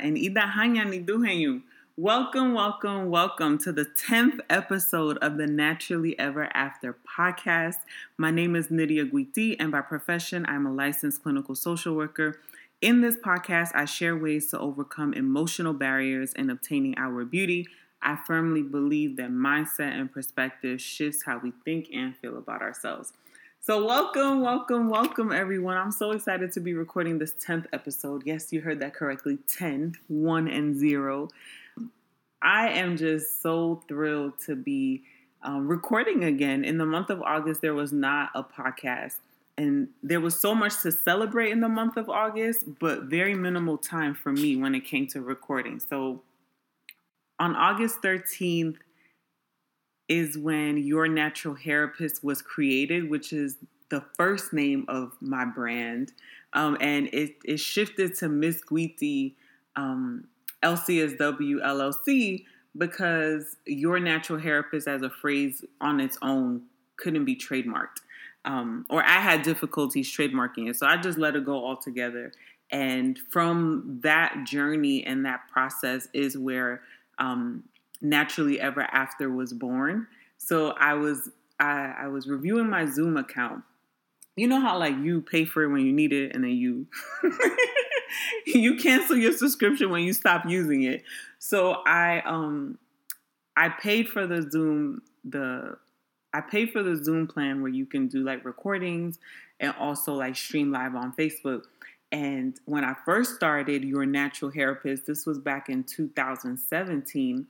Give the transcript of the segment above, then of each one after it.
and ida hanya ni duhenyu. Welcome, welcome, welcome to the 10th episode of the Naturally Ever After podcast. My name is Nydia Guiti, and by profession, I'm a licensed clinical social worker. In this podcast, I share ways to overcome emotional barriers in obtaining our beauty. I firmly believe that mindset and perspective shifts how we think and feel about ourselves. So, welcome, welcome, welcome, everyone. I'm so excited to be recording this 10th episode. Yes, you heard that correctly 10, 1 and 0. I am just so thrilled to be um, recording again. In the month of August, there was not a podcast. And there was so much to celebrate in the month of August, but very minimal time for me when it came to recording. So on August 13th, is when Your Natural Hairapist was created, which is the first name of my brand. Um, and it, it shifted to Miss Guiti um, LCSW LLC because Your Natural Hairapist as a phrase on its own couldn't be trademarked. Um, or I had difficulties trademarking it. So I just let it go altogether. And from that journey and that process is where um, naturally ever after was born. So I was I, I was reviewing my Zoom account. You know how like you pay for it when you need it and then you you cancel your subscription when you stop using it. So I um I paid for the Zoom the I paid for the Zoom plan where you can do like recordings and also like stream live on Facebook. And when I first started Your Natural Hairapist, this was back in 2017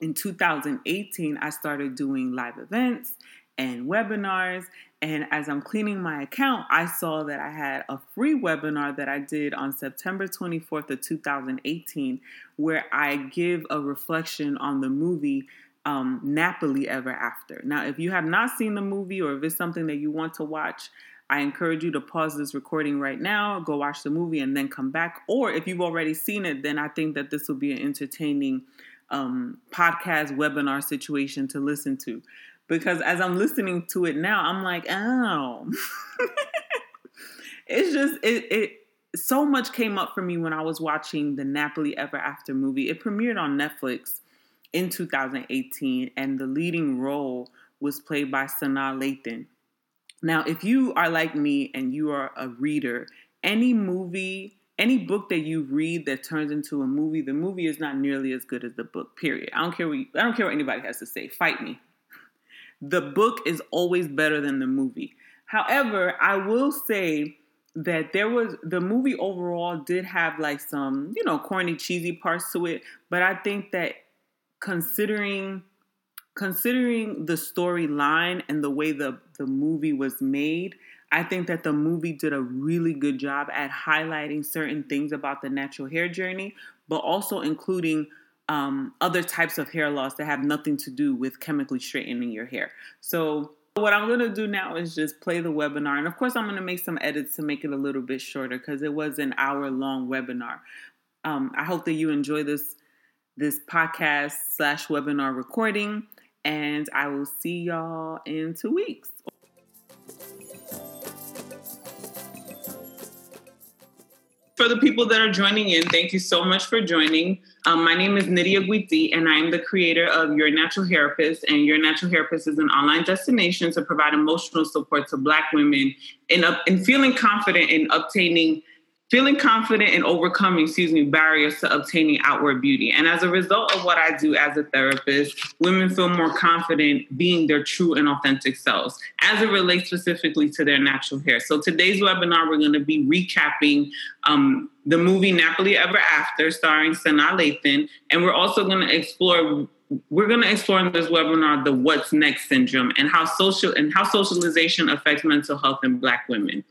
in 2018, I started doing live events and webinars. And as I'm cleaning my account, I saw that I had a free webinar that I did on September 24th of 2018, where I give a reflection on the movie um, Nappily Ever After. Now, if you have not seen the movie or if it's something that you want to watch, I encourage you to pause this recording right now, go watch the movie, and then come back. Or if you've already seen it, then I think that this will be an entertaining um, podcast webinar situation to listen to. Because as I'm listening to it now, I'm like, oh, it's just, it, it, so much came up for me when I was watching the Nappily Ever After movie. It premiered on Netflix in 2018, and the leading role was played by Sanaa Lathan. Now, if you are like me and you are a reader, any movie any book that you read that turns into a movie, the movie is not nearly as good as the book. Period. I don't care what you, I don't care what anybody has to say. Fight me. The book is always better than the movie. However, I will say that there was the movie overall did have like some, you know, corny cheesy parts to it, but I think that considering considering the storyline and the way the the movie was made, I think that the movie did a really good job at highlighting certain things about the natural hair journey, but also including um, other types of hair loss that have nothing to do with chemically straightening your hair. So, what I'm going to do now is just play the webinar. And of course, I'm going to make some edits to make it a little bit shorter because it was an hour long webinar. Um, I hope that you enjoy this this podcast slash webinar recording, and I will see y'all in two weeks. For the people that are joining in, thank you so much for joining. Um, my name is Nydia Guiti, and I am the creator of Your Natural Hairapist. And Your Natural Hairapist is an online destination to provide emotional support to Black women in, in feeling confident in obtaining feeling confident in overcoming, excuse me, barriers to obtaining outward beauty. And as a result of what I do as a therapist, women feel more confident being their true and authentic selves as it relates specifically to their natural hair. So today's webinar, we're going to be recapping um, the movie Nappily Ever After, starring Sanaa Lathan, and we're also going to explore we're going to explore in this webinar the what's next syndrome and how social and how socialization affects mental health in black women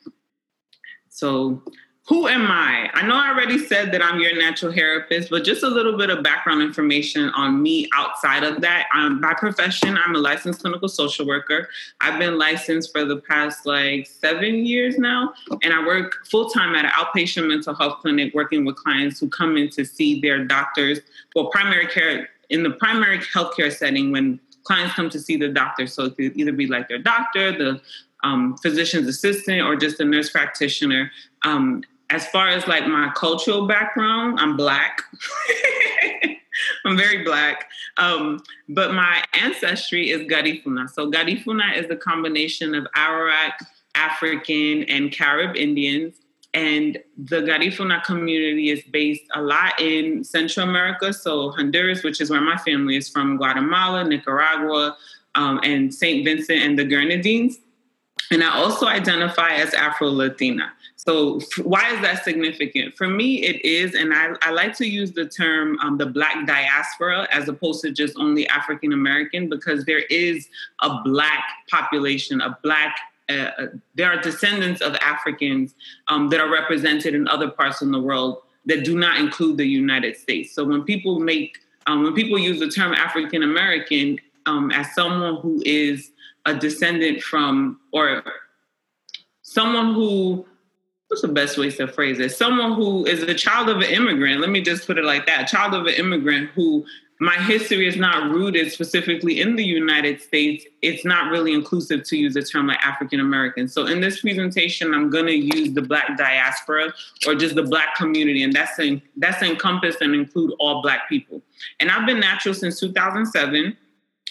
so who am I? I know I already said that I'm your natural hairapist, but just a little bit of background information on me outside of that. I'm, by profession, I'm a licensed clinical social worker. I've been licensed for the past like seven years now, and I work full time at an outpatient mental health clinic working with clients who come in to see their doctors, well, primary care in the primary healthcare setting when clients come to see the doctor. So it could either be like their doctor, the um, physician's assistant, or just a nurse practitioner. Um, as far as like my cultural background, I'm black. I'm very black. Um, but my ancestry is Garifuna. So Garifuna is a combination of Arawak, African, and Carib Indians. And the Garifuna community is based a lot in Central America. So Honduras, which is where my family is from, Guatemala, Nicaragua, um, and St. Vincent and the Grenadines. And I also identify as Afro Latina. So, why is that significant? For me, it is, and I, I like to use the term um, the Black diaspora as opposed to just only African American because there is a Black population, a Black uh, uh, there are descendants of Africans um, that are represented in other parts of the world that do not include the United States. So when people make, um, when people use the term African American um, as someone who is a descendant from, or someone who what's the best way to phrase it? Someone who is a child of an immigrant, let me just put it like that, child of an immigrant who my history is not rooted specifically in the United States. It's not really inclusive to use the term like African American. So in this presentation, I'm going to use the Black diaspora or just the Black community, and that's in, that's encompass and include all Black people. And I've been natural since 2007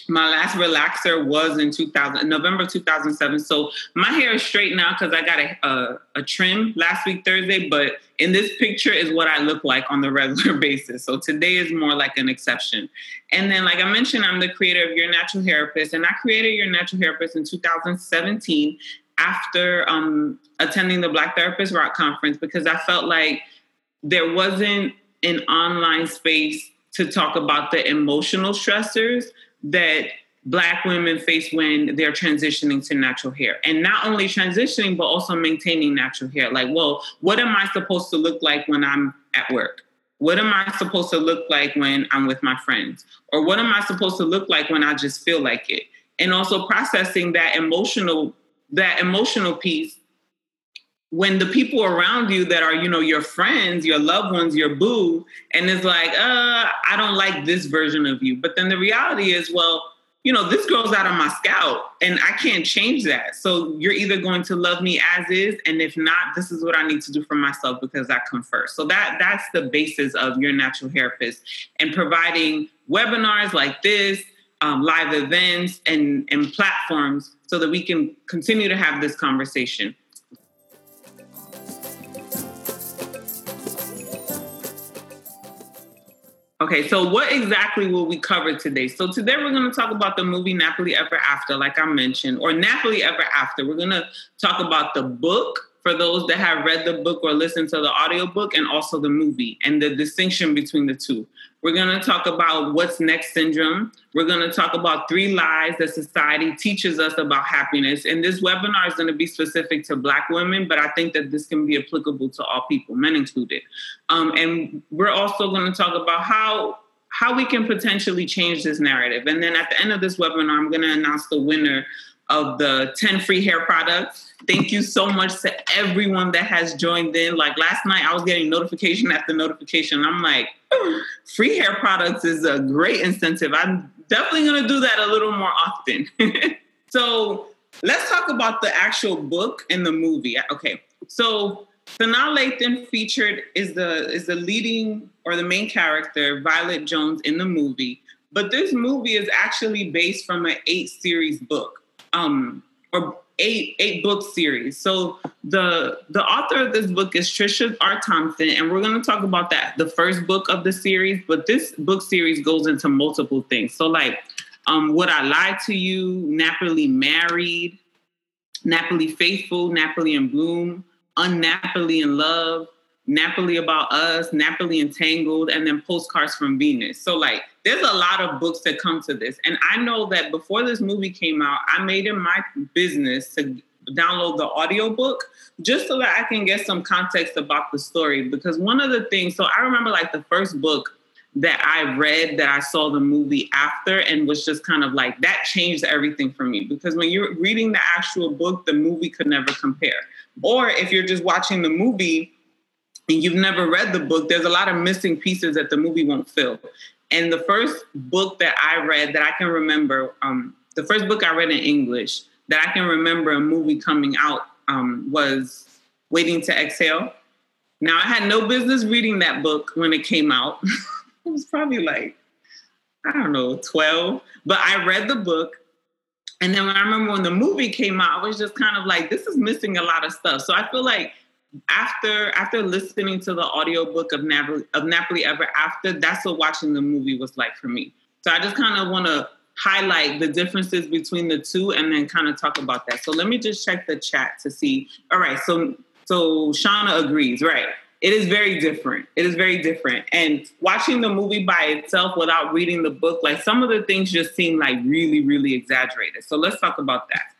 my last relaxer was in 2000 november 2007 so my hair is straight now because i got a, a, a, trim last week thursday but in this picture is what i look like on the regular basis. So today is more like an exception. And then like i mentioned i'm the creator of your natural hairapist and i created your natural hairapist in 2017 after um, attending the black therapist rock conference because i felt like there wasn't an online space to talk about the emotional stressors that black women face when they're transitioning to natural hair. And not only transitioning but also maintaining natural hair. Like well what am i supposed to look like when i'm at work? What am i supposed to look like when i'm with my friends? Or what am i supposed to look like when i just feel like it? And also processing that emotional that emotional piece when the people around you that are you know your friends your loved ones your boo and it's like uh i don't like this version of you. But then the reality is well you know this girl's out of my scalp and i can't change that. So you're either going to love me as is and if not this is what i need to do for myself because i come first. So that that's the basis of your natural hairapist and providing webinars like this um, live events and and platforms so that we can continue to have this conversation Okay, so what exactly will we cover today? So today we're going to talk about the movie Nappily Ever After, like I mentioned, or Nappily Ever After. We're going to talk about the book for those that have read the book or listened to the audiobook and also the movie and the distinction between the two. We're going to talk about what's next syndrome. We're going to talk about three lies that society teaches us about happiness. And this webinar is going to be specific to Black women, but I think that this can be applicable to all people, men included. Um, and we're also going to talk about how how we can potentially change this narrative. And then at the end of this webinar, I'm going to announce the winner of the 10 free hair products. Thank you so much to everyone that has joined in. Like last night, I was getting notification after notification. I'm like, free hair products is a great incentive. I'm definitely going to do that a little more often. so let's talk about the actual book and the movie. Okay, so Sanaa Lathan featured is the is the leading or the main character, Violet Jones, in the movie. But this movie is actually based from an eight series book um, or eight eight book series. So the the author of this book is Trisha R. Thompson, and we're going to talk about that the first book of the series. But this book series goes into multiple things. So like, um, would I lie to you? Nappily married, nappily faithful, nappily in bloom, unnappily in love, Nappily About Us, Nappily Entangled, and then Postcards from Venus. So, like, there's a lot of books that come to this. And I know that before this movie came out, I made it my business to download the audiobook just so that I can get some context about the story. Because one of the things, so I remember like the first book that I read that I saw the movie after and was just kind of like that changed everything for me because when you're reading the actual book, the movie could never compare. Or if you're just watching the movie, and you've never read the book, there's a lot of missing pieces that the movie won't fill. And the first book that I read that I can remember, um, the first book I read in English that I can remember a movie coming out um, was Waiting to Exhale. Now, I had no business reading that book when it came out. it was probably like, I don't know, 12. But I read the book. And then when I remember when the movie came out, I was just kind of like, this is missing a lot of stuff. So I feel like after after listening to the audiobook of Nappily, of Nappily Ever After, that's what watching the movie was like for me. So I just kind of want to highlight the differences between the two and then kind of talk about that. So let me just check the chat to see. All right, so so Shauna agrees, right? It is very different. It is very different. And watching the movie by itself without reading the book, like some of the things just seem like really, really exaggerated. So let's talk about that.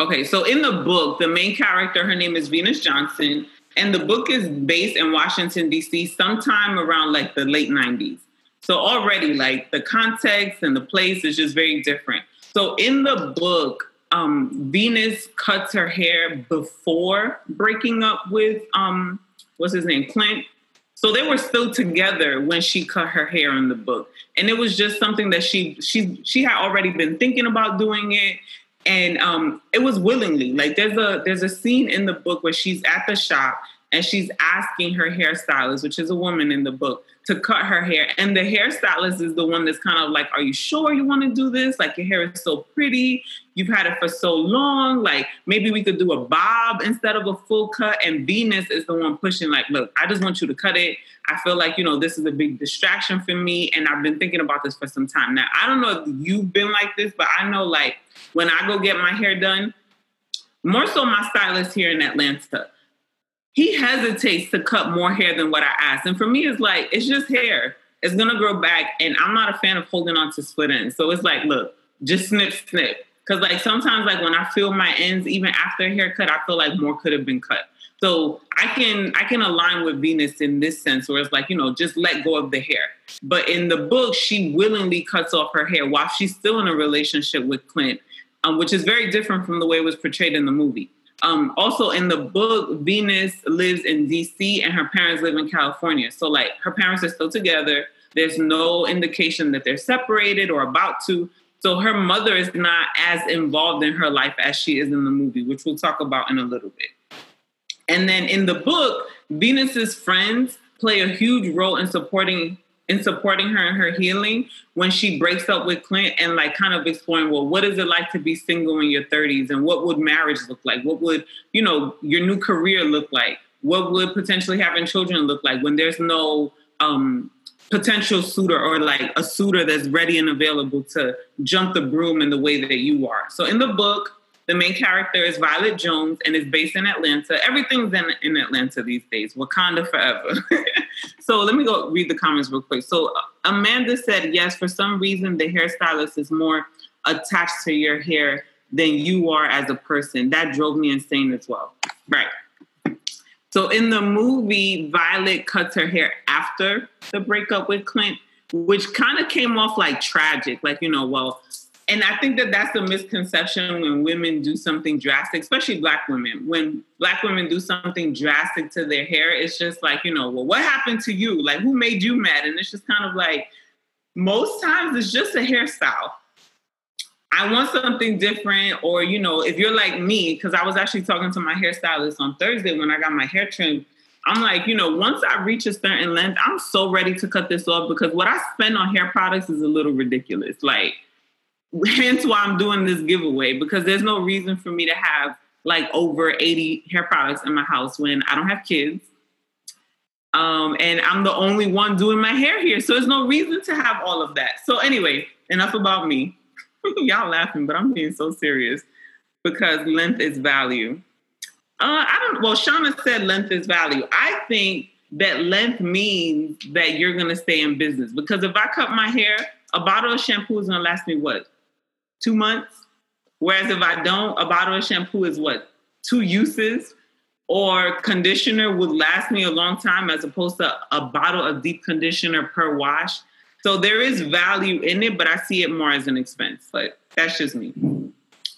Okay, so in the book, the main character, her name is Venus Johnston, and the book is based in Washington, D.C., sometime around like the late 90s. So already, like the context and the place is just very different. So in the book, um, Venus cuts her hair before breaking up with um, what's his name, Clint. So they were still together when she cut her hair in the book, and it was just something that she she she had already been thinking about doing it, and um, it was willingly. Like there's a there's a scene in the book where she's at the shop and she's asking her hairstylist, which is a woman in the book, to cut her hair. And the hairstylist is the one that's kind of like, Are you sure you want to do this? Like, your hair is so pretty. You've had it for so long. Like, maybe we could do a bob instead of a full cut. And Venus is the one pushing, like, Look, I just want you to cut it. I feel like, you know, this is a big distraction for me. And I've been thinking about this for some time. Now, I don't know if you've been like this, but I know, like, when I go get my hair done, more so my stylist here in Atlanta he hesitates to cut more hair than what I asked. And for me, it's like, it's just hair. It's gonna grow back. And I'm not a fan of holding on to split ends. So it's like, look, just snip, snip. Cause like sometimes like when I feel my ends, even after a haircut, I feel like more could have been cut. So I can I can align with Venus in this sense where it's like, you know, just let go of the hair. But in the book, she willingly cuts off her hair while she's still in a relationship with Clint, um, which is very different from the way it was portrayed in the movie. Um, also in the book, Venus lives in DC and her parents live in California. So like her parents are still together. There's no indication that they're separated or about to. So her mother is not as involved in her life as she is in the movie, which we'll talk about in a little bit. And then in the book, Venus's friends play a huge role in supporting in supporting her in her healing when she breaks up with Clint and like kind of exploring, well, what is it like to be single in your 30s and what would marriage look like? What would, you know, your new career look like? What would potentially having children look like when there's no um, potential suitor or like a suitor that's ready and available to jump the broom in the way that you are? So in the book, the main character is Violet Jones and is based in Atlanta. Everything's in, in Atlanta these days. Wakanda forever. so let me go read the comments real quick. So uh, Amanda said, yes, for some reason the hairstylist is more attached to your hair than you are as a person. That drove me insane as well. Right. So in the movie, Violet cuts her hair after the breakup with Clint, which kind of came off like tragic. Like, you know, well, and I think that that's a misconception when women do something drastic, especially black women. When black women do something drastic to their hair, it's just like, you know, well, what happened to you? Like, who made you mad? And it's just kind of like, most times it's just a hairstyle. I want something different, or, you know, if you're like me, because I was actually talking to my hairstylist on Thursday when I got my hair trimmed. I'm like, you know, once I reach a certain length, I'm so ready to cut this off because what I spend on hair products is a little ridiculous. Like, hence why I'm doing this giveaway because there's no reason for me to have like over 80 hair products in my house when I don't have kids. Um, and I'm the only one doing my hair here. So there's no reason to have all of that. So, anyway, enough about me. Y'all laughing, but I'm being so serious because length is value. Uh, I don't, well, Shauna said length is value. I think that length means that you're going to stay in business because if I cut my hair, a bottle of shampoo is going to last me what, two months. Whereas if I don't, a bottle of shampoo is what, two uses? Or conditioner would last me a long time as opposed to a bottle of deep conditioner per wash. So there is value in it, but I see it more as an expense. But that's just me.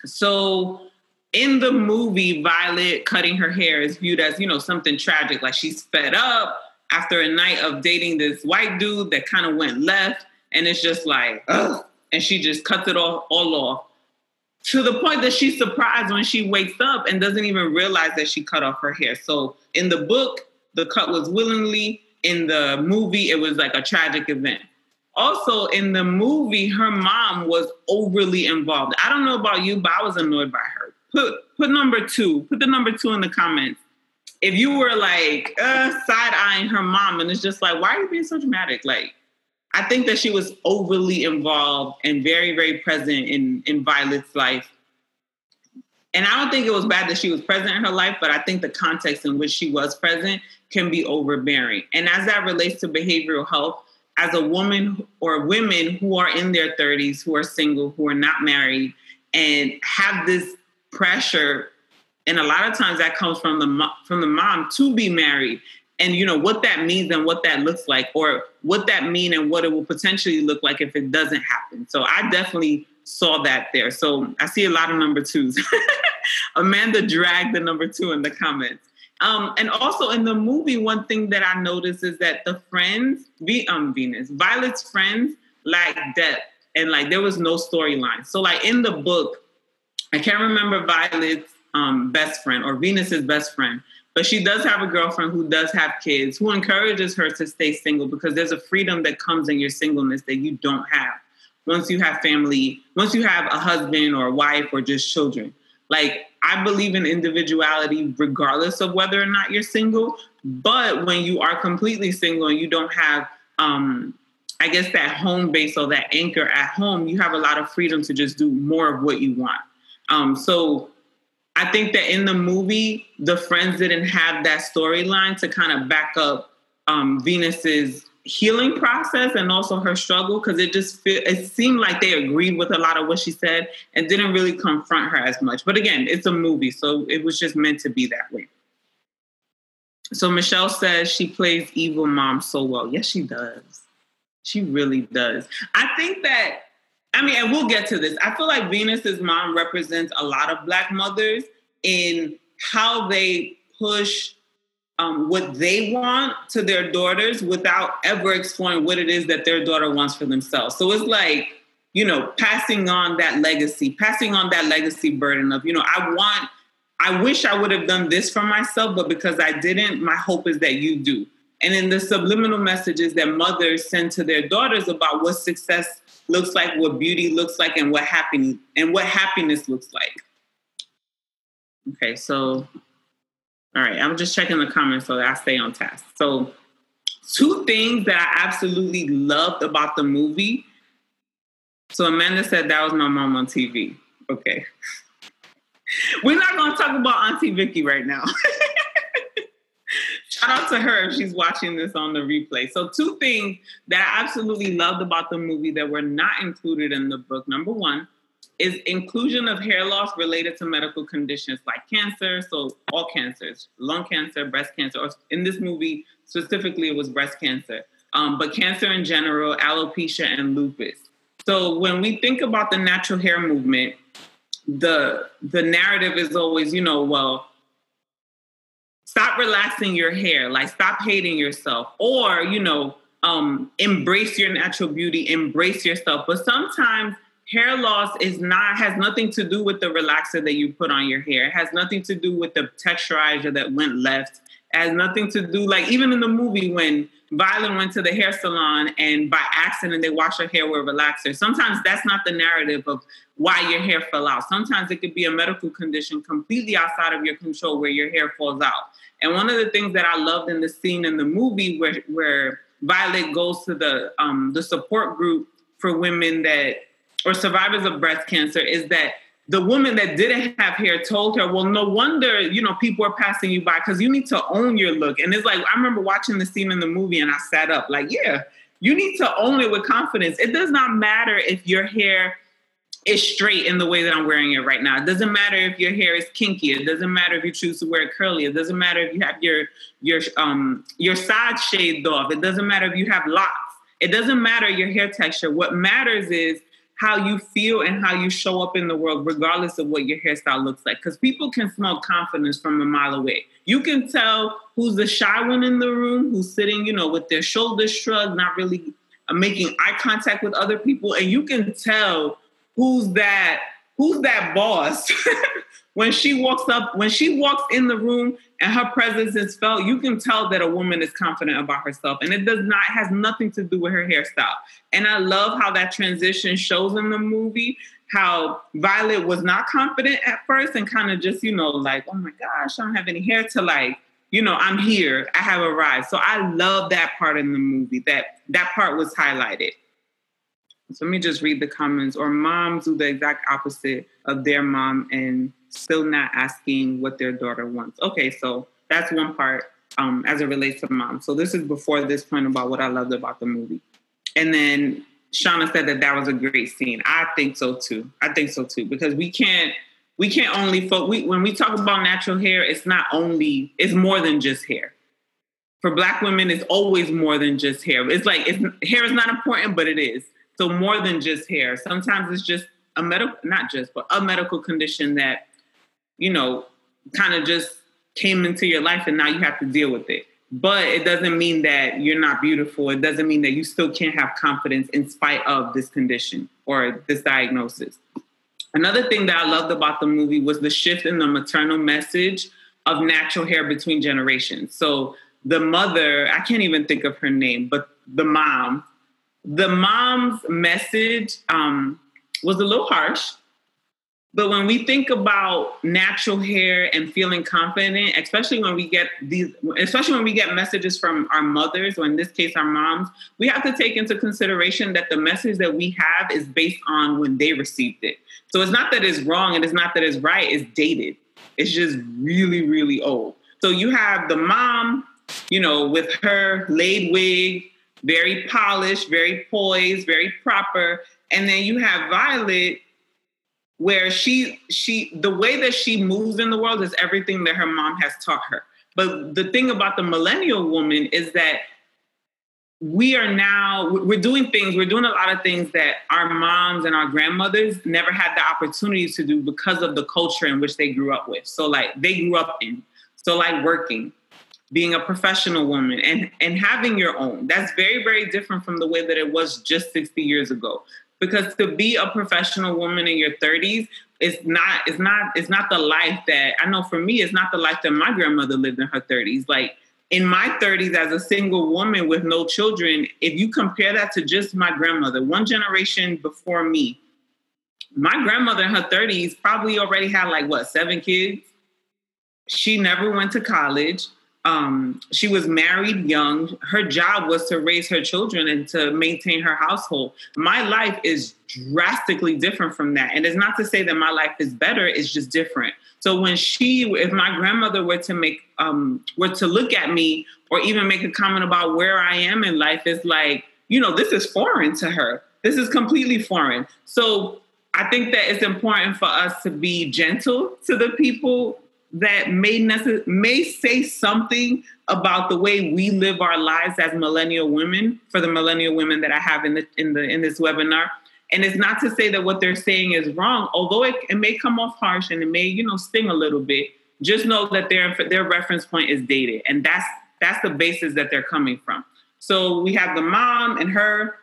So in the movie, Violet cutting her hair is viewed as, you know, something tragic. Like she's fed up after a night of dating this white dude that kind of went left. And it's just like, ugh, and she just cuts it all, all off. to the point that she's surprised when she wakes up and doesn't even realize that she cut off her hair. So in the book, the cut was willingly. In the movie, it was like a tragic event. Also, in the movie, her mom was overly involved. I don't know about you, but I was annoyed by her. Put put number two. Put the number two in the comments. If you were like uh, side eyeing her mom, and it's just like, why are you being so dramatic? Like, I think that she was overly involved and very, very present in in Violet's life. And I don't think it was bad that she was present in her life, but I think the context in which she was present can be overbearing. And as that relates to behavioral health, as a woman or women who are in their 30s, who are single, who are not married, and have this pressure, and a lot of times that comes from the from the mom to be married and you know what that means and what that looks like or what that mean and what it will potentially look like if it doesn't happen. So i definitely saw that there. So i see a lot of number twos. Amanda dragged the number two in the comments. Um, and also in the movie one thing that i noticed is that the friends v um venus violet's friends lack depth and like there was no storyline. So like in the book i can't remember violet's um, best friend or venus's best friend but she does have a girlfriend who does have kids, who encourages her to stay single because there's a freedom that comes in your singleness that you don't have once you have family, once you have a husband or a wife or just children. Like, I believe in individuality regardless of whether or not you're single. But when you are completely single and you don't have, um, I guess, that home base or that anchor at home, you have a lot of freedom to just do more of what you want. Um, so I think that in the movie, the friends didn't have that storyline to kind of back up um, Venus's healing process and also her struggle because it just feel, it seemed like they agreed with a lot of what she said and didn't really confront her as much. But again, it's a movie, so it was just meant to be that way. So Michelle says she plays evil mom so well. Yes, she does. She really does. I think that I mean, and we'll get to this. I feel like Venus's mom represents a lot of Black mothers in how they push um, what they want to their daughters without ever exploring what it is that their daughter wants for themselves. So it's like, you know, passing on that legacy, passing on that legacy burden of, you know, I want, I wish I would have done this for myself, but because I didn't, my hope is that you do. And in the subliminal messages that mothers send to their daughters about what success looks like, what beauty looks like, and what happiness and what happiness looks like. Okay, so all right, I'm just checking the comments so that I stay on task. So two things that I absolutely loved about the movie. So Amanda said that was my mom on TV. Okay. We're not gonna talk about Auntie Vicky right now. shout out to her if she's watching this on the replay. So, two things that I absolutely loved about the movie that were not included in the book. Number one is inclusion of hair loss related to medical conditions like cancer. So, all cancers, lung cancer, breast cancer, or in this movie specifically, it was breast cancer, um, but cancer in general, alopecia, and lupus. So, when we think about the natural hair movement, the the narrative is always, you know, well, stop relaxing your hair like stop hating yourself or you know um, embrace your natural beauty embrace yourself but sometimes hair loss is not has nothing to do with the relaxer that you put on your hair it has nothing to do with the texturizer that went left it has nothing to do like even in the movie when Violet went to the hair salon and by accident they washed her hair with relaxer. Sometimes that's not the narrative of why your hair fell out. Sometimes it could be a medical condition completely outside of your control where your hair falls out. And one of the things that I loved in the scene in the movie where where Violet goes to the um, the support group for women that or survivors of breast cancer is that the woman that didn't have hair told her, "Well, no wonder you know people are passing you by because you need to own your look." And it's like I remember watching the scene in the movie, and I sat up like, "Yeah, you need to own it with confidence. It does not matter if your hair is straight in the way that I'm wearing it right now. It doesn't matter if your hair is kinky. It doesn't matter if you choose to wear it curly. It doesn't matter if you have your your um your side shaved off. It doesn't matter if you have locks. It doesn't matter your hair texture. What matters is how you feel and how you show up in the world, regardless of what your hairstyle looks like. Because people can smell confidence from a mile away. You can tell who's the shy one in the room, who's sitting, you know, with their shoulders shrugged, not really uh, making eye contact with other people, and you can tell who's that who's that boss? when she walks up, when she walks in the room and her presence is felt, you can tell that a woman is confident about herself. And it does not has nothing to do with her hairstyle. And I love how that transition shows in the movie how Violet was not confident at first and kind of just, you know, like, oh my gosh, I don't have any hair to like, you know, I'm here, I have arrived. So I love that part in the movie. That that part was highlighted. So let me just read the comments. Or moms do the exact opposite of their mom and still not asking what their daughter wants. Okay, so that's one part um, as it relates to mom. So this is before this point about what I loved about the movie. And then Shauna said that that was a great scene. I think so too. I think so too because we can't we can't only focus. We, when we talk about natural hair, it's not only it's more than just hair. For Black women, it's always more than just hair. It's like it's, hair is not important, but it is. So more than just hair. Sometimes it's just a medical, not just, but a medical condition that you know kind of just came into your life, and now you have to deal with it but it doesn't mean that you're not beautiful. It doesn't mean that you still can't have confidence in spite of this condition or this diagnosis. Another thing that I loved about the movie was the shift in the maternal message of natural hair between generations. So the mother, I can't even think of her name, but the mom, the mom's message um, was a little harsh but when we think about natural hair and feeling confident, especially when we get these, especially when we get messages from our mothers, or in this case, our moms, we have to take into consideration that the message that we have is based on when they received it. So it's not that it's wrong and it's not that it's right, it's dated. It's just really, really old. So you have the mom, you know, with her laid wig, very polished, very poised, very proper. And then you have Violet where she she the way that she moves in the world is everything that her mom has taught her. But the thing about the millennial woman is that we are now we're doing things we're doing a lot of things that our moms and our grandmothers never had the opportunity to do because of the culture in which they grew up with so like they grew up in so like working being a professional woman and and having your own. That's very very different from the way that it was just 60 years ago. Because to be a professional woman in your 30s is not it's not it's not the life that I know for me it's not the life that my grandmother lived in her 30s like in my 30s as a single woman with no children if you compare that to just my grandmother one generation before me my grandmother in her 30s probably already had like what seven kids? She never went to college um, she was married young. Her job was to raise her children and to maintain her household. My life is drastically different from that. And it's not to say that my life is better, it's just different. So when she, if my grandmother were to make, um, were to look at me or even make a comment about where I am in life, it's like, you know, this is foreign to her. This is completely foreign. So I think that it's important for us to be gentle to the people that may necess- may say something about the way we live our lives as millennial women for the millennial women that I have in the in the in this webinar. And it's not to say that what they're saying is wrong, although it, it may come off harsh and it may, you know, sting a little bit. Just know that their their reference point is dated, and that's that's the basis that they're coming from. So we have the mom and her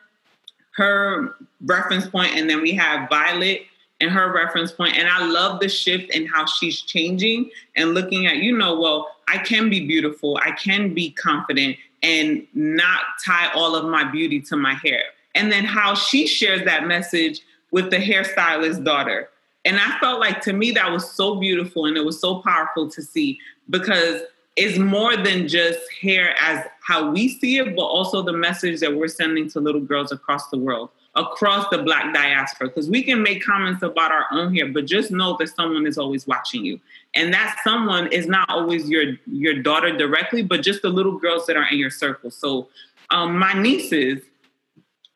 her reference point, and then we have Violet and her reference point. And I love the shift in how she's changing and looking at, you know, well, I can be beautiful, I can be confident and not tie all of my beauty to my hair. And then how she shares that message with the hairstylist daughter. And I felt like to me that was so beautiful and it was so powerful to see because it's more than just hair as how we see it, but also the message that we're sending to little girls across the world across the black diaspora because we can make comments about our own hair but just know that someone is always watching you. And that someone is not always your your daughter directly but just the little girls that are in your circle. So um, my nieces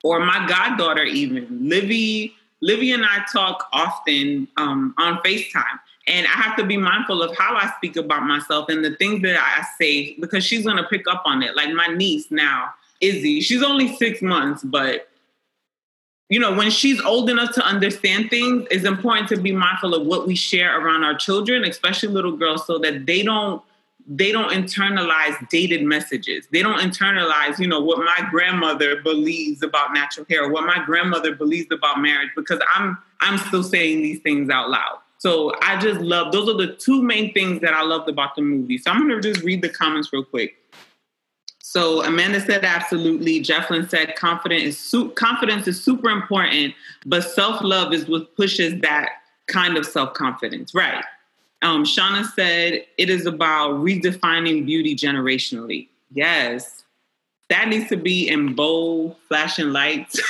or my goddaughter even livy livy and i talk often um, on facetime. And i have to be mindful of how i speak about myself and the things that i say because she's going to pick up on it. Like my niece now izzy she's only six months but you know, when she's old enough to understand things, it's important to be mindful of what we share around our children, especially little girls, so that they don't they don't internalize dated messages. They don't internalize, you know, what my grandmother believes about natural hair, what my grandmother believes about marriage, because I'm I'm still saying these things out loud. So I just love those are the two main things that I loved about the movie. So I'm gonna just read the comments real quick. So Amanda said absolutely. Jefflin said confident is su- confidence is super important, but self love is what pushes that kind of self confidence. Right. Um, Shauna said it is about redefining beauty generationally. Yes, that needs to be in bold, flashing lights.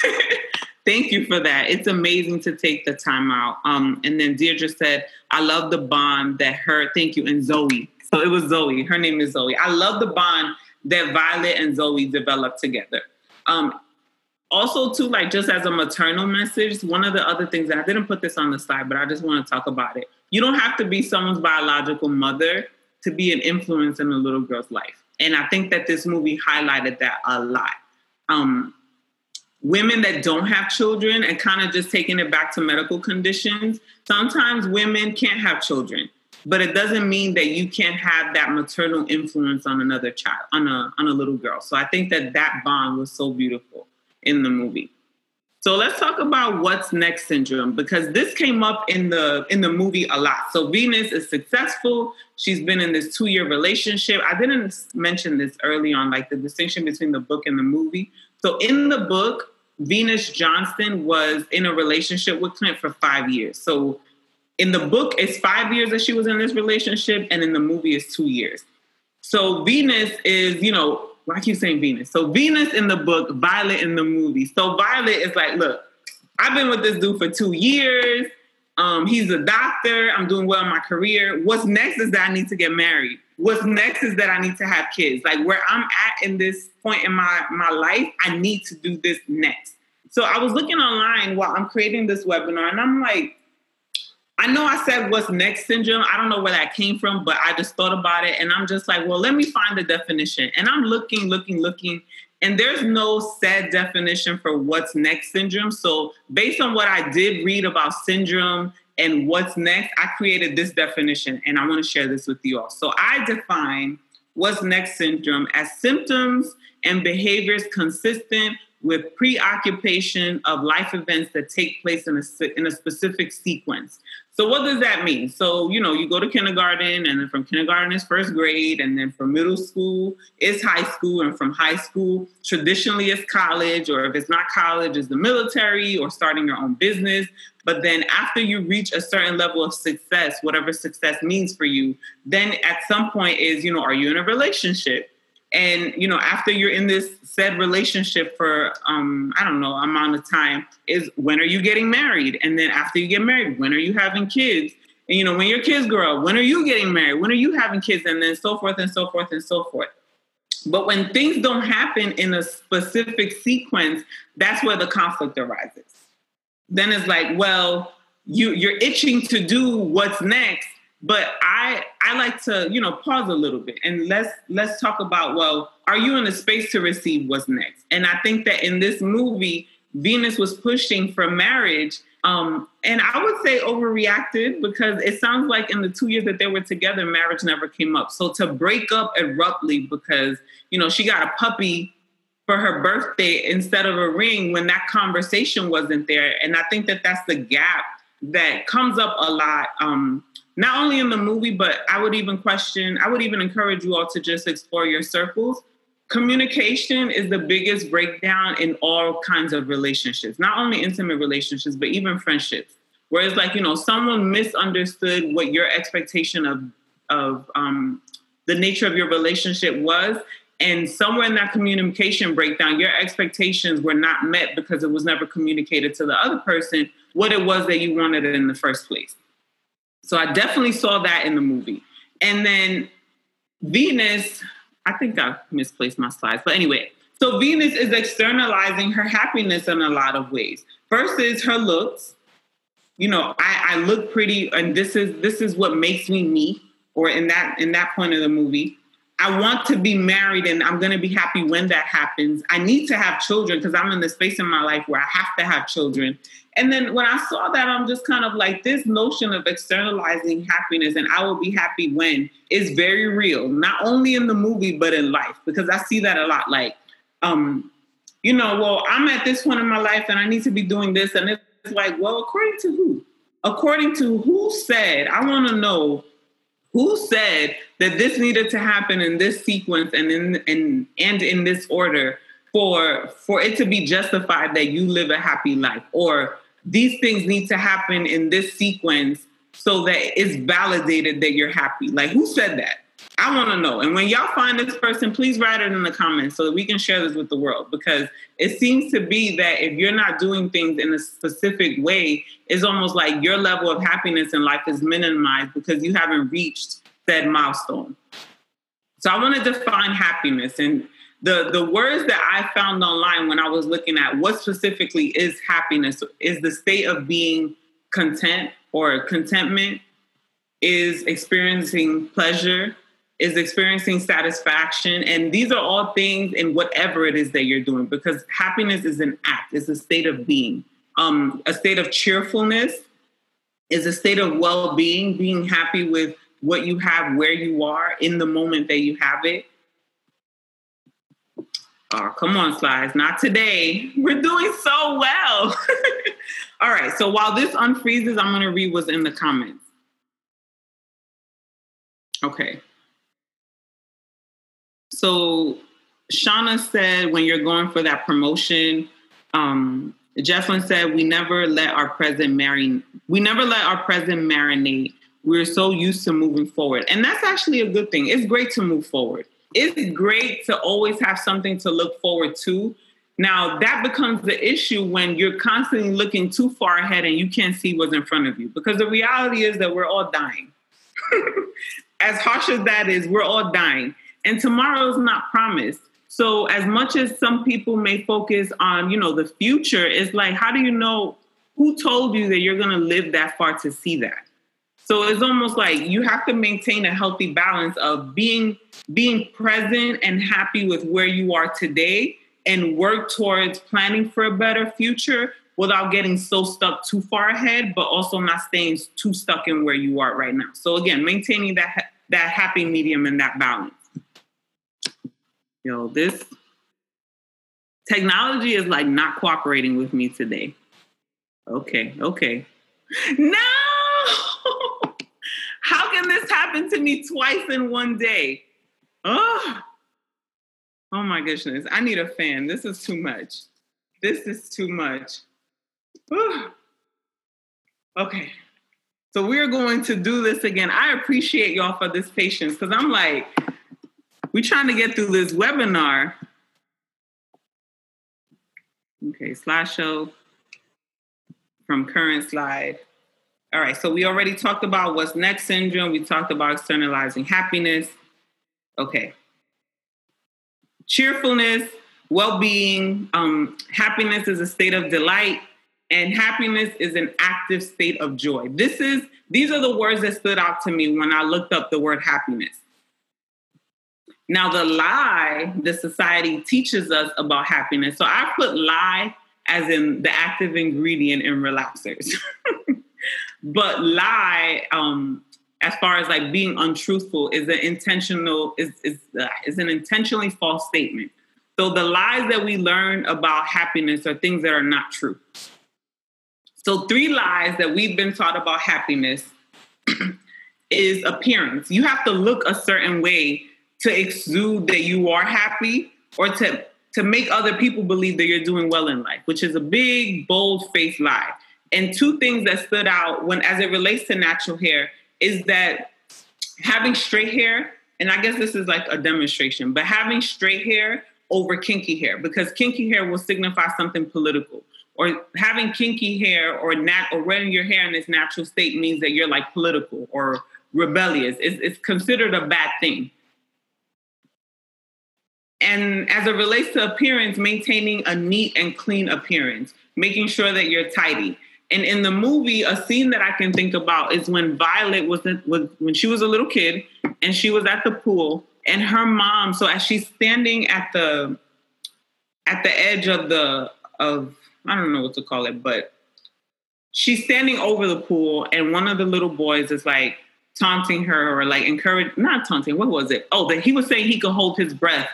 Thank you for that. It's amazing to take the time out. Um, and then Deirdre said, I love the bond that her, thank you, and Zoe. So it was Zoe. Her name is Zoe. I love the bond that Violet and Zoe developed together. Um, also, too, like just as a maternal message, one of the other things I didn't put this on the slide, but I just want to talk about it. You don't have to be someone's biological mother to be an influence in a little girl's life. And I think that this movie highlighted that a lot. Um, women that don't have children and kind of just taking it back to medical conditions, sometimes women can't have children, but it doesn't mean that you can't have that maternal influence on another child, on a on a little girl. So I think that that bond was so beautiful in the movie. So let's talk about what's next syndrome because this came up in the in the movie a lot. So Venus is successful. She's been in this two year relationship. I didn't mention this early on, like the distinction between the book and the movie. So in the book, Venus Johnston was in a relationship with Clint for five years. So in the book, it's five years that she was in this relationship, and in the movie, it's two years. So Venus is, you know, I keep saying Venus. So Venus in the book, Violet in the movie. So Violet is like, look, I've been with this dude for two years. Um, he's a doctor. I'm doing well in my career. What's next is that I need to get married. What's next is that I need to have kids. Like where I'm at in this point in my my life, I need to do this next. So I was looking online while I'm creating this webinar, and I'm like, I know I said what's next syndrome. I don't know where that came from, but I just thought about it, and I'm just like, well, let me find the definition. And I'm looking, looking, looking, and there's no set definition for what's next syndrome. So based on what I did read about syndrome and what's next, I created this definition, and I want to share this with you all. So I define what's next syndrome as symptoms and behaviors consistent with preoccupation of life events that take place in a, in a specific sequence. So what does that mean? So, you know, you go to kindergarten and then from kindergarten is first grade and then from middle school is high school and from high school traditionally is college or if it's not college is the military or starting your own business. But then after you reach a certain level of success, whatever success means for you, then at some point is, you know, are you in a relationship? And you know after you're in this said relationship for um i don't know amount of time is when are you getting married? And then after you get married when are you having kids? And you know when your kids grow up when are you getting married? When are you having kids? And then so forth and so forth and so forth. But when things don't happen in a specific sequence that's where the conflict arises. Then it's like well you you're itching to do what's next but I I like to you know pause a little bit and let's let's talk about well are you in a space to receive what's next? And I think that in this movie Venus was pushing for marriage. Um, and I would say overreacted because it sounds like in the two years that they were together, marriage never came up. So to break up abruptly because, you know, she got a puppy for her birthday instead of a ring when that conversation wasn't there. And I think that that's the gap that comes up a lot um, not only in the movie, but I would even question, I would even encourage you all to just explore your circles. Communication is the biggest breakdown in all kinds of relationships, not only intimate relationships, but even friendships. Whereas, like, you know, someone misunderstood what your expectation of, of um, the nature of your relationship was. And somewhere in that communication breakdown, your expectations were not met because it was never communicated to the other person what it was that you wanted in the first place. So I definitely saw that in the movie. And then Venus, I think I misplaced my slides, but anyway, so Venus is externalizing her happiness in a lot of ways. First is her looks. You know, I, I look pretty, and this is this is what makes me me. Or in that in that point of the movie, I want to be married and I'm going to be happy when that happens. I need to have children because I'm in the space in my life where I have to have children. And then when I saw that, I'm just kind of like this notion of externalizing happiness and I will be happy when is very real, not only in the movie, but in life, because I see that a lot. Like, um, you know, well, I'm at this point in my life and I need to be doing this. And it's like, well, according to who? According to who said, I want to know who said that this needed to happen in this sequence and in and and in this order for for it to be justified that you live a happy life or these things need to happen in this sequence so that it's validated that you're happy like who said that I want to know. And when y'all find this person, please write it in the comments so that we can share this with the world. Because it seems to be that if you're not doing things in a specific way, it's almost like your level of happiness in life is minimized because you haven't reached that milestone. So I want to define happiness. And the, the words that I found online when I was looking at what specifically is happiness is the state of being content or contentment, is experiencing pleasure, is experiencing satisfaction. And these are all things in whatever it is that you're doing, because happiness is an act, it's a state of being. Um, a state of cheerfulness is a state of well being, being happy with what you have, where you are in the moment that you have it. Oh, come on, slides. Not today. We're doing so well. All right. So while this unfreezes, I'm going to read what's in the comments. Okay. So Shauna said when you're going for that promotion, um, Jesslyn said we never let our present marry. We never let our present marinate. We're so used to moving forward, and that's actually a good thing. It's great to move forward. It's great to always have something to look forward to. Now that becomes the issue when you're constantly looking too far ahead and you can't see what's in front of you. Because the reality is that we're all dying. as harsh as that is, we're all dying and tomorrow's not promised. So as much as some people may focus on, you know, the future, it's like, how do you know who told you that you're going to live that far to see that? So it's almost like you have to maintain a healthy balance of being being present and happy with where you are today and work towards planning for a better future without getting so stuck too far ahead, but also not staying too stuck in where you are right now. So again, maintaining that that happy medium and that balance yo, this technology is like not cooperating with me today. Okay, okay. No! How can this happen to me twice in one day? Oh, oh my goodness. I need a fan. This is too much. This is too much. Okay. So we're going to do this again. I appreciate y'all for this patience because I'm like, we're trying to get through this webinar. Okay, slideshow from current slide. All right, so we already talked about what's next syndrome. We talked about externalizing happiness. Okay. Cheerfulness, well being, um, happiness is a state of delight, and happiness is an active state of joy. This is these are the words that stood out to me when I looked up the word happiness. Now, the lie the society teaches us about happiness. So I put lie as in the active ingredient in relaxers. but lie, um, as far as like being untruthful, is an intentional is is uh, is an intentionally false statement. So the lies that we learn about happiness are things that are not true. So three lies that we've been taught about happiness is appearance. You have to look a certain way to exude that you are happy or to to make other people believe that you're doing well in life, which is a big, bold face lie. And two things that stood out when as it relates to natural hair is that having straight hair, and I guess this is like a demonstration, but having straight hair over kinky hair, because kinky hair will signify something political. Or having kinky hair or nat or wearing your hair in its natural state means that you're like political or rebellious. It's, it's considered a bad thing. And as it relates to appearance, maintaining a neat and clean appearance, making sure that you're tidy. And in the movie, a scene that I can think about is when Violet was, was when she was a little kid and she was at the pool and her mom. So as she's standing at the at the edge of the of I don't know what to call it, but she's standing over the pool, and one of the little boys is like taunting her or like encourage not taunting. What was it? Oh, that he was saying he could hold his breath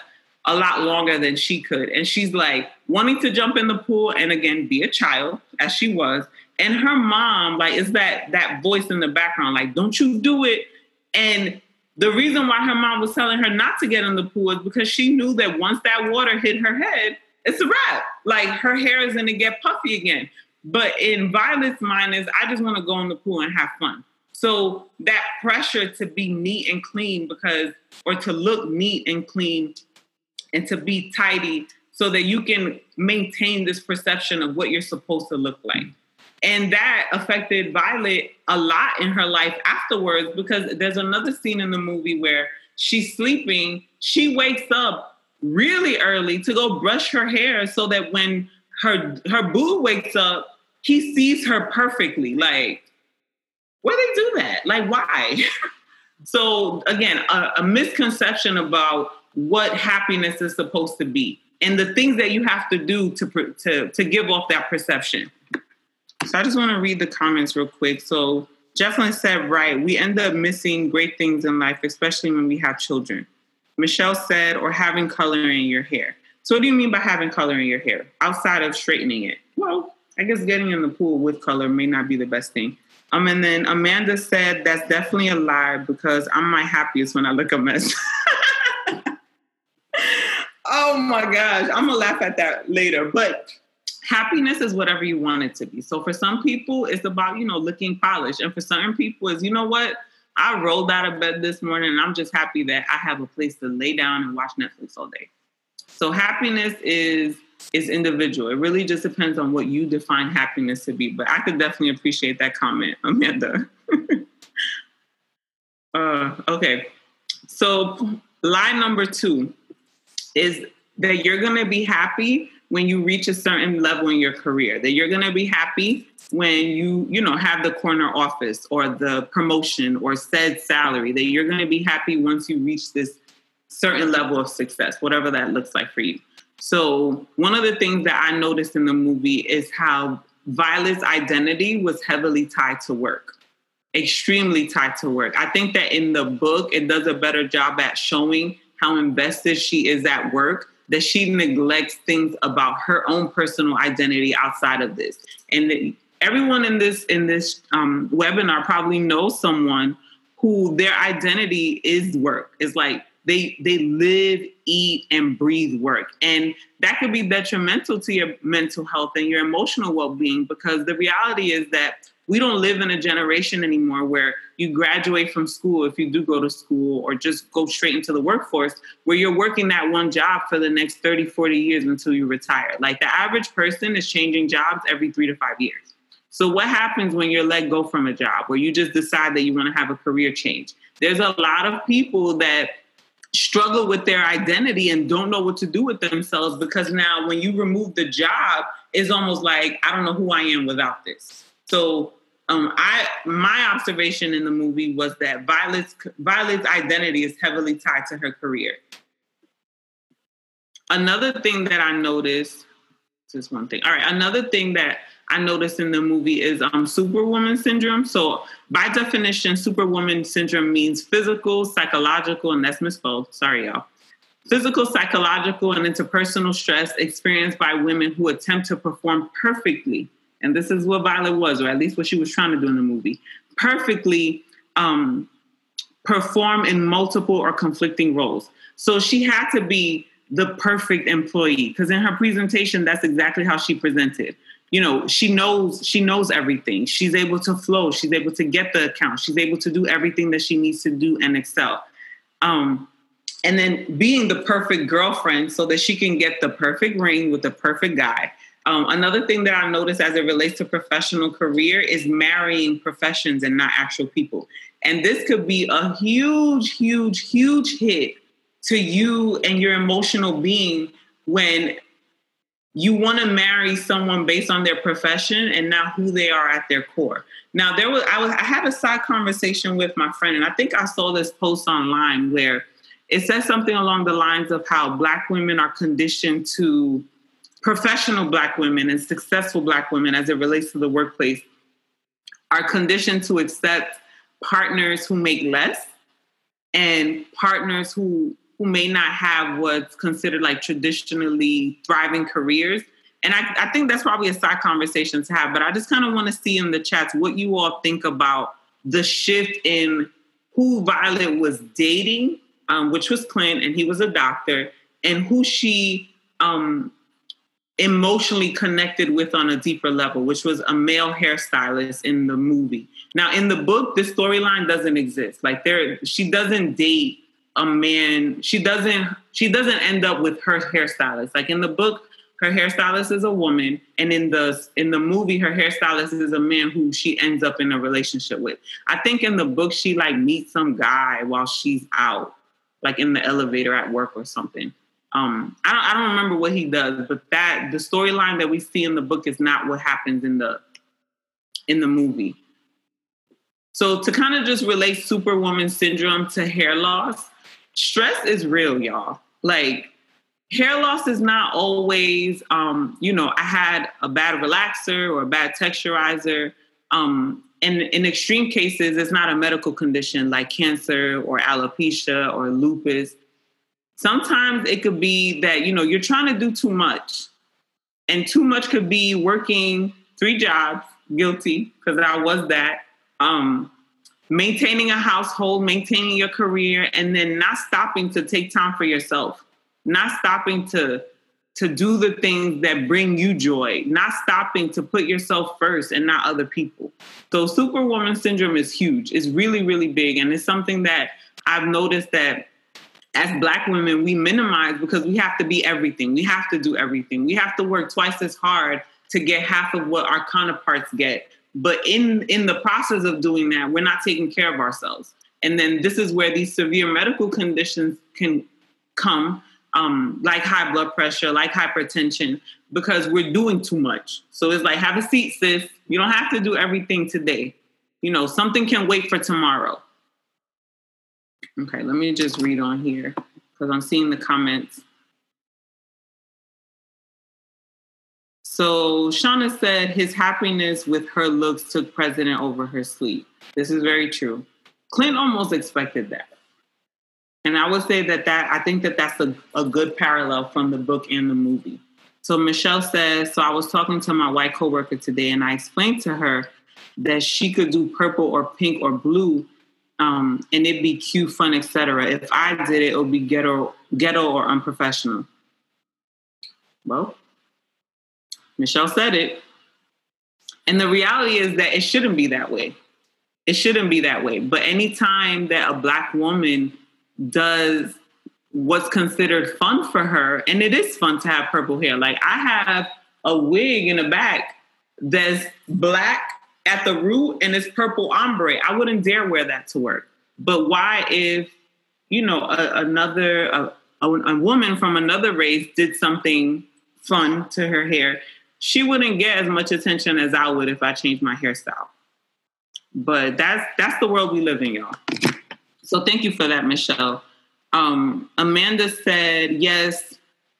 a lot longer than she could, and she's like wanting to jump in the pool and again be a child as she was, and her mom like is that that voice in the background like don't you do it and the reason why her mom was telling her not to get in the pool is because she knew that once that water hit her head, it's a wrap. Like her hair is gonna get puffy again. But in Violet's mind is I just want to go in the pool and have fun. So that pressure to be neat and clean because or to look neat and clean and to be tidy so that you can maintain this perception of what you're supposed to look like. And that affected Violet a lot in her life afterwards because there's another scene in the movie where she's sleeping, she wakes up really early to go brush her hair so that when her her boo wakes up, he sees her perfectly. Like, why they do that? Like, why? so again, a, a misconception about what happiness is supposed to be and the things that you have to do to to to give off that perception. So I just want to read the comments real quick. So Jefflin said, right, we end up missing great things in life, especially when we have children. Michelle said, or having color in your hair. So what do you mean by having color in your hair outside of straightening it? Well, I guess getting in the pool with color may not be the best thing. Um, and then Amanda said, that's definitely a lie because I'm my happiest when I look a mess. oh my gosh, I'm gonna laugh at that later. But happiness is whatever you want it to be. So for some people, it's about, you know, looking polished. And for certain people, is you know what? I rolled out of bed this morning and I'm just happy that I have a place to lay down and watch Netflix all day. So happiness is is individual. It really just depends on what you define happiness to be. But I could definitely appreciate that comment, Amanda. uh, okay. So line number two is that you're gonna be happy when you reach a certain level in your career that you're going to be happy when you you know have the corner office or the promotion or said salary that you're going to be happy once you reach this certain level of success whatever that looks like for you. So one of the things that i noticed in the movie is how violet's identity was heavily tied to work extremely tied to work. I think that in the book it does a better job at showing how invested she is at work that she neglects things about her own personal identity outside of this. And everyone in this in this um, webinar probably knows someone who their identity is work. Is like they they live, eat, and breathe work, and that could be detrimental to your mental health and your emotional well being because the reality is that we don't live in a generation anymore where you graduate from school if you do go to school or just go straight into the workforce where you're working that one job for the next 30 40 years until you retire. Like the average person is changing jobs every three to five years. So what happens when you're let go from a job where you just decide that you want to have a career change? There's a lot of people that struggle with their identity and don't know what to do with themselves because now when you remove the job it's almost like i don't know who i am without this. So um, I my observation in the movie was that Violet's Violet's identity is heavily tied to her career. Another thing that I noticed, just one thing. All right, another thing that I noticed in the movie is um, Superwoman syndrome. So, by definition, Superwoman syndrome means physical, psychological, and that's misspelled. Sorry, y'all. Physical, psychological, and interpersonal stress experienced by women who attempt to perform perfectly and this is what Violet was, or at least what she was trying to do in the movie, perfectly um, perform in multiple or conflicting roles. So she had to be the perfect employee because in her presentation, that's exactly how she presented. You know, she knows she knows everything. She's able to flow. She's able to get the account. She's able to do everything that she needs to do and excel. Um, and then being the perfect girlfriend so that she can get the perfect ring with the perfect guy um, another thing that I noticed as it relates to professional career is marrying professions and not actual people. And this could be a huge, huge, huge hit to you and your emotional being when you want to marry someone based on their profession and not who they are at their core. Now, there was I was I had a side conversation with my friend, and I think I saw this post online where it says something along the lines of how black women are conditioned to professional black women and successful black women as it relates to the workplace are conditioned to accept partners who make less and partners who who may not have what's considered like traditionally thriving careers. And I, I think that's probably a side conversation to have but i just kind of want to see in the chats what you all think about the shift in who violet was dating um, which was clint and he was a doctor and who she um, emotionally connected with on a deeper level, which was a male hairstylist in the movie. Now, in the book, the storyline doesn't exist. Like there, she doesn't date a man. She doesn't. She doesn't end up with her hairstylist. Like in the book, her hairstylist is a woman, and in the in the movie, her hairstylist is a man who she ends up in a relationship with. I think in the book, she like meets some guy while she's out, like in the elevator at work or something. Um, I don't, I don't remember what he does, but that the storyline that we see in the book is not what happens in the in the movie. So to kind of just relate Superwoman syndrome to hair loss, stress is real, y'all. Like hair loss is not always, um, you know, I had a bad relaxer or a bad texturizer. Um, and in extreme cases, it's not a medical condition like cancer or alopecia or lupus sometimes it could be that you know you're trying to do too much and too much could be working three jobs guilty because i was that um, maintaining a household maintaining your career and then not stopping to take time for yourself not stopping to to do the things that bring you joy not stopping to put yourself first and not other people. So superwoman syndrome is huge. It's really really big and it's something that i've noticed that as black women we minimize because we have to be everything. We have to do everything. We have to work twice as hard to get half of what our counterparts get. But in in the process of doing that we're not taking care of ourselves. And then this is where these severe medical conditions can come um, like high blood pressure like hypertension because we're doing too much. So it's like have a seat sis. You don't have to do everything today. You know something can wait for tomorrow Okay, let me just read on here because I'm seeing the comments. So Shauna said his happiness with her looks took precedent over her sleep. This is very true. Clint almost expected that. And I would say that that I think that that's a, a good parallel from the book and the movie. So Michelle says, so I was talking to my white coworker today and I explained to her that she could do purple or pink or blue um, and it'd be cute, fun, etc. If I did it, it would be ghetto, ghetto or unprofessional. Well, Michelle said it. And the reality is that it shouldn't be that way. It shouldn't be that way. But anytime that a black woman does what's considered fun for her, and it is fun to have purple hair. Like I have a wig in the back that's black at the root and it's purple ombre. I wouldn't dare wear that to work. But why, if you know a, another a, a, a woman from another race did something fun to her hair, she wouldn't get as much attention as I would if I changed my hairstyle. But that's that's the world we live in, y'all. So thank you for that, Michelle. Um, Amanda said, yes,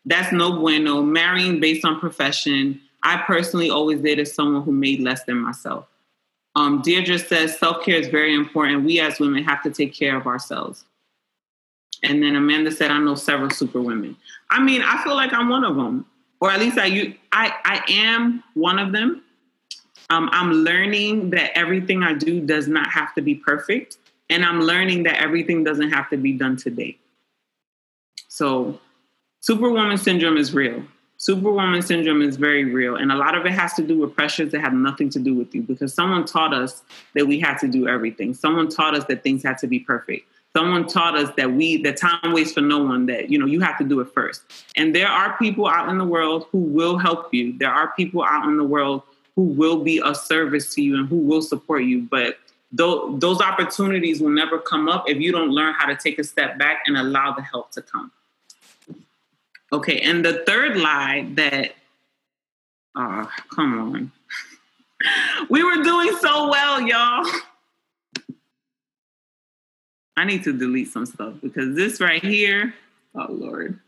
that's no bueno. Marrying based on profession. I personally always dated someone who made less than myself. Um, Deirdre says self care is very important. We as women have to take care of ourselves. And then Amanda said, I know several super women. I mean, I feel like I'm one of them, or at least I, you, I, I am one of them. Um, I'm learning that everything I do does not have to be perfect. And I'm learning that everything doesn't have to be done today. So, superwoman syndrome is real. Superwoman syndrome is very real, and a lot of it has to do with pressures that have nothing to do with you because someone taught us that we had to do everything. Someone taught us that things had to be perfect. Someone taught us that we that time waits for no one. That you know you have to do it first. And there are people out in the world who will help you. There are people out in the world who will be of service to you and who will support you. But those opportunities will never come up if you don't learn how to take a step back and allow the help to come. Okay, and the third lie that, oh, come on. we were doing so well, y'all. I need to delete some stuff because this right here, oh Lord.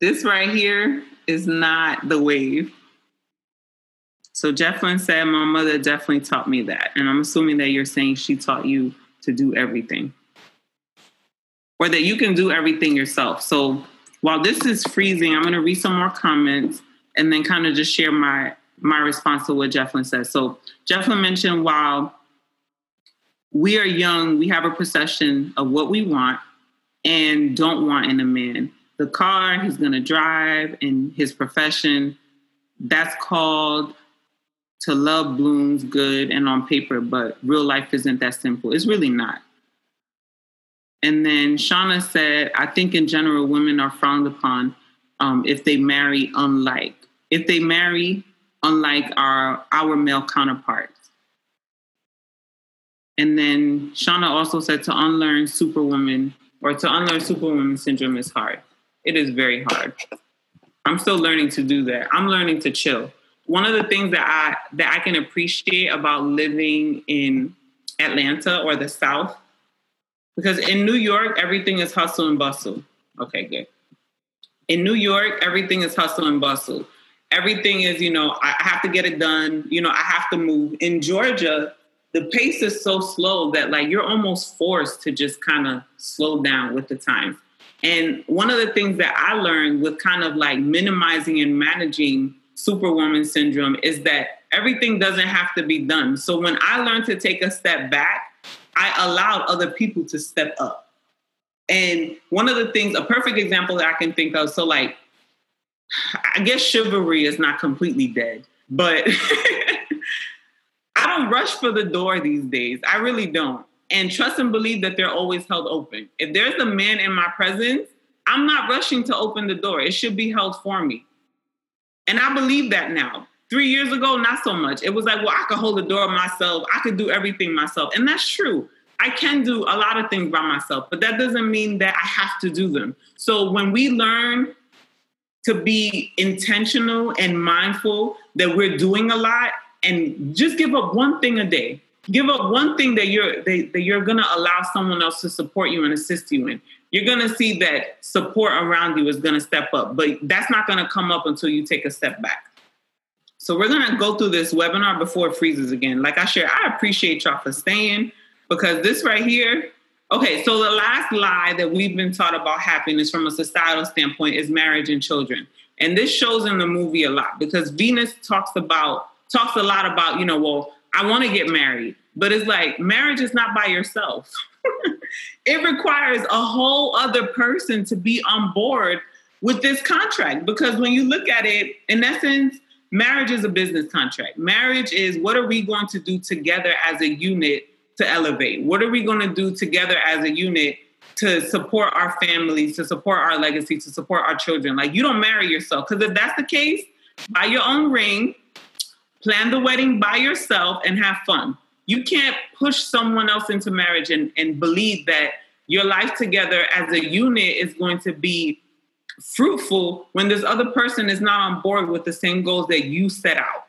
This right here is not the wave. So Jefflin said, My mother definitely taught me that. And I'm assuming that you're saying she taught you to do everything. Or that you can do everything yourself. So while this is freezing, I'm gonna read some more comments and then kind of just share my my response to what Jefflin says. So Jefflin mentioned while we are young, we have a perception of what we want and don't want in a man. The car he's going to drive and his profession, that's called to love blooms good and on paper, but real life isn't that simple. It's really not. And then Shauna said, I think in general, women are frowned upon um, if they marry unlike. If they marry unlike our our male counterparts. And then Shauna also said to unlearn superwoman or to unlearn superwoman syndrome is hard. It is very hard. I'm still learning to do that. I'm learning to chill. One of the things that I that I can appreciate about living in Atlanta or the South, because in New York everything is hustle and bustle. Okay, good. In New York, everything is hustle and bustle everything is, you know, I have to get it done. You know, I have to move. In Georgia, the pace is so slow that like you're almost forced to just kind of slow down with the times. And one of the things that I learned with kind of like minimizing and managing superwoman syndrome is that everything doesn't have to be done. So when I learned to take a step back, I allowed other people to step up. And one of the things, a perfect example that I can think of, so like I guess chivalry is not completely dead, but I don't rush for the door these days. I really don't. And trust and believe that they're always held open. If there's a man in my presence, I'm not rushing to open the door. It should be held for me. And I believe that now. Three years ago, not so much. It was like, well, I could hold the door myself. I could do everything myself. And that's true. I can do a lot of things by myself, but that doesn't mean that I have to do them. So when we learn to be intentional and mindful that we're doing a lot and just give up one thing a day give up one thing that you're that, that you're to allow someone else to support you and assist you in you're to see that support around you is to step up but that's not to come up until you take a step back so we're going to go through this webinar before it freezes again like i share i appreciate y'all for staying because this right here Okay, so the last lie that we've been taught about happiness from a societal standpoint is marriage and children. And this shows in the movie a lot because Venus talks about talks a lot about, you know, well, I want to get married, but it's like marriage is not by yourself. it requires a whole other person to be on board with this contract because when you look at it, in essence, marriage is a business contract. Marriage is what are we going to do together as a unit to elevate? What are we going to do together as a unit to support our families, to support our legacy, to support our children? Like, you don't marry yourself. Because if that's the case, buy your own ring, plan the wedding by yourself, and have fun. You can't push someone else into marriage and, and believe that your life together as a unit is going to be fruitful when this other person is not on board with the same goals that you set out.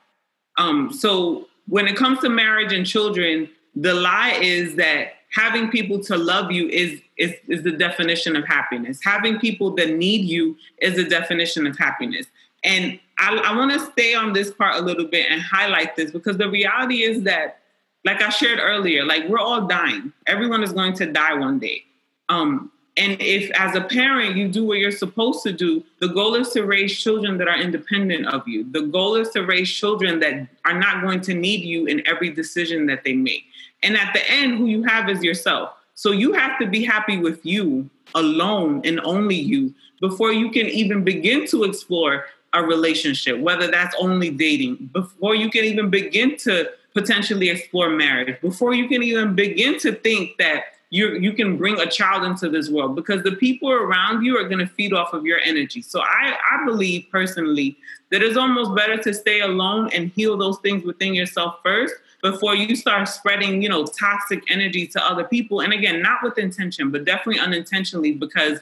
Um, so when it comes to marriage and children, the lie is that having people to love you is, is is the definition of happiness. Having people that need you is the definition of happiness. And I, I want to stay on this part a little bit and highlight this because the reality is that, like I shared earlier, like we're all dying. Everyone is going to die one day. Um, and if, as a parent, you do what you're supposed to do, the goal is to raise children that are independent of you. The goal is to raise children that are not going to need you in every decision that they make. And at the end, who you have is yourself. So you have to be happy with you alone and only you before you can even begin to explore a relationship, whether that's only dating, before you can even begin to potentially explore marriage, before you can even begin to think that you you can bring a child into this world because the people around you are going to feed off of your energy. So I I believe personally that it's almost better to stay alone and heal those things within yourself first before you start spreading, you know, toxic energy to other people. And again, not with intention, but definitely unintentionally because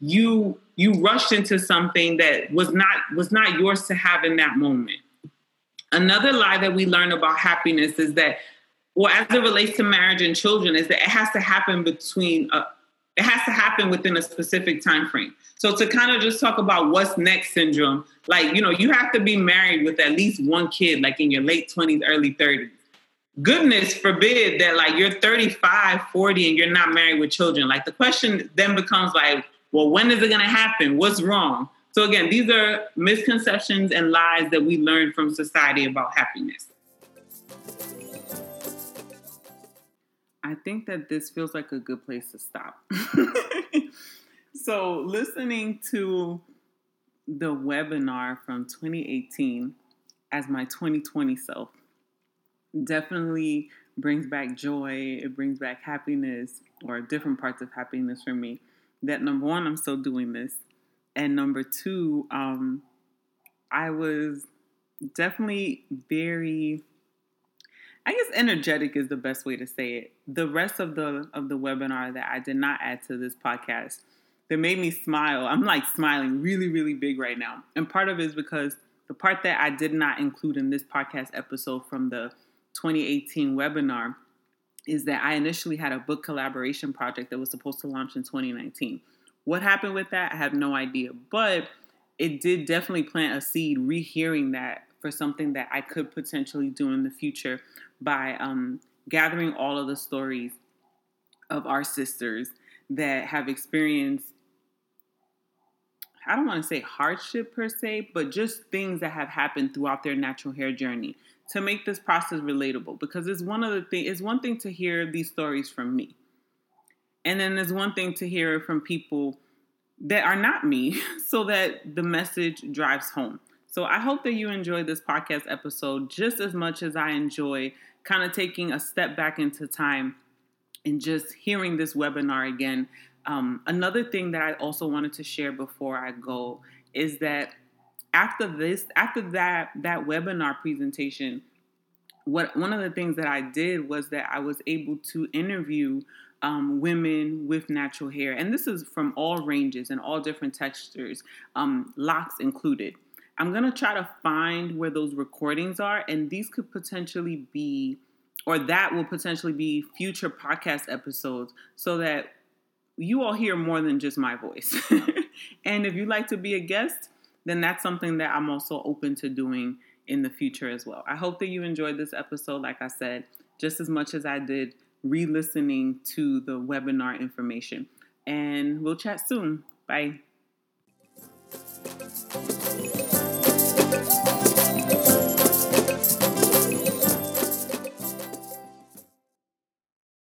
you you rushed into something that was not was not yours to have in that moment. Another lie that we learn about happiness is that well, as it relates to marriage and children, is that it has to happen between, a, it has to happen within a specific time frame. So to kind of just talk about what's next syndrome, like, you know, you have to be married with at least one kid, like in your late 20s, early 30s. Goodness forbid that like you're 35, 40 and you're not married with children. Like the question then becomes like, well, when is it going to happen? What's wrong? So again, these are misconceptions and lies that we learn from society about happiness. I think that this feels like a good place to stop. so, listening to the webinar from 2018 as my 2020 self definitely brings back joy, it brings back happiness or different parts of happiness for me. That number one, I'm still doing this. And number two, um, I was definitely very I guess energetic is the best way to say it. The rest of the of the webinar that I did not add to this podcast that made me smile. I'm like smiling really really big right now. And part of it is because the part that I did not include in this podcast episode from the 2018 webinar is that I initially had a book collaboration project that was supposed to launch in 2019. What happened with that? I have no idea, but it did definitely plant a seed rehearing that for something that I could potentially do in the future by um, gathering all of the stories of our sisters that have experienced I don't want to say hardship per se, but just things that have happened throughout their natural hair journey to make this process relatable because it's one of the thing it's one thing to hear these stories from me. And then there's one thing to hear from people that are not me so that the message drives home. So I hope that you enjoy this podcast episode just as much as I enjoy kind of taking a step back into time and just hearing this webinar again. Um, another thing that I also wanted to share before I go is that after this, after that that webinar presentation, what one of the things that I did was that I was able to interview um, women with natural hair, and this is from all ranges and all different textures, um, locks included. I'm going to try to find where those recordings are, and these could potentially be, or that will potentially be future podcast episodes so that you all hear more than just my voice. and if you'd like to be a guest, then that's something that I'm also open to doing in the future as well. I hope that you enjoyed this episode, like I said, just as much as I did re listening to the webinar information. And we'll chat soon. Bye.